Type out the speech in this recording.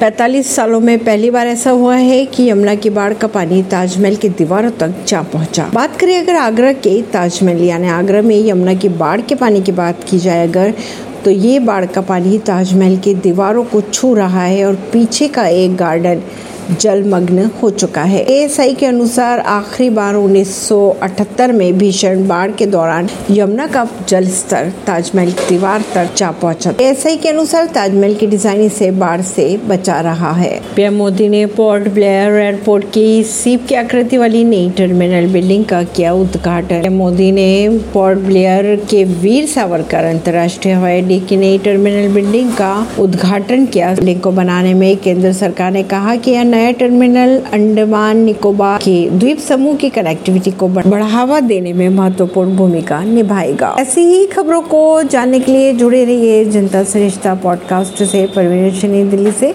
पैतालीस सालों में पहली बार ऐसा हुआ है कि यमुना की बाढ़ का पानी ताजमहल की दीवारों तक जा पहुँचा। बात करें अगर आगरा के ताजमहल, यानी आगरा में यमुना की बाढ़ के पानी की बात की जाए अगर तो ये बाढ़ का पानी ताजमहल की दीवारों को छू रहा है और पीछे का एक गार्डन जलमग्न हो चुका है। एएसआई के अनुसार आखिरी बार 1978 में भीषण बाढ़ के दौरान यमुना का जल स्तर ताजमहल की दीवार तक जा पहुँचा। एएसआई के अनुसार ताजमहल की डिज़ाइन इसे बाढ़ से बचा रहा है। पीएम मोदी ने पोर्ट ब्लेयर एयरपोर्ट की सीप की आकृति वाली नई टर्मिनल बिल्डिंग का किया उद्घाटन। पीएम मोदी ने पोर्ट ब्लेयर के वीर सावरकर अंतर्राष्ट्रीय हवाई अड्डे की नई टर्मिनल बिल्डिंग का उद्घाटन किया। बिल्डिंग को बनाने में केंद्र सरकार ने कहा कि यह नया टर्मिनल अंडमान निकोबार के द्वीप समूह की कनेक्टिविटी को बढ़ावा देने में महत्वपूर्ण भूमिका निभाएगा। ऐसी ही खबरों को जानने के लिए जुड़े रहिए जनता श्रेष्ठता पॉडकास्ट से, परवीन दिल्ली से।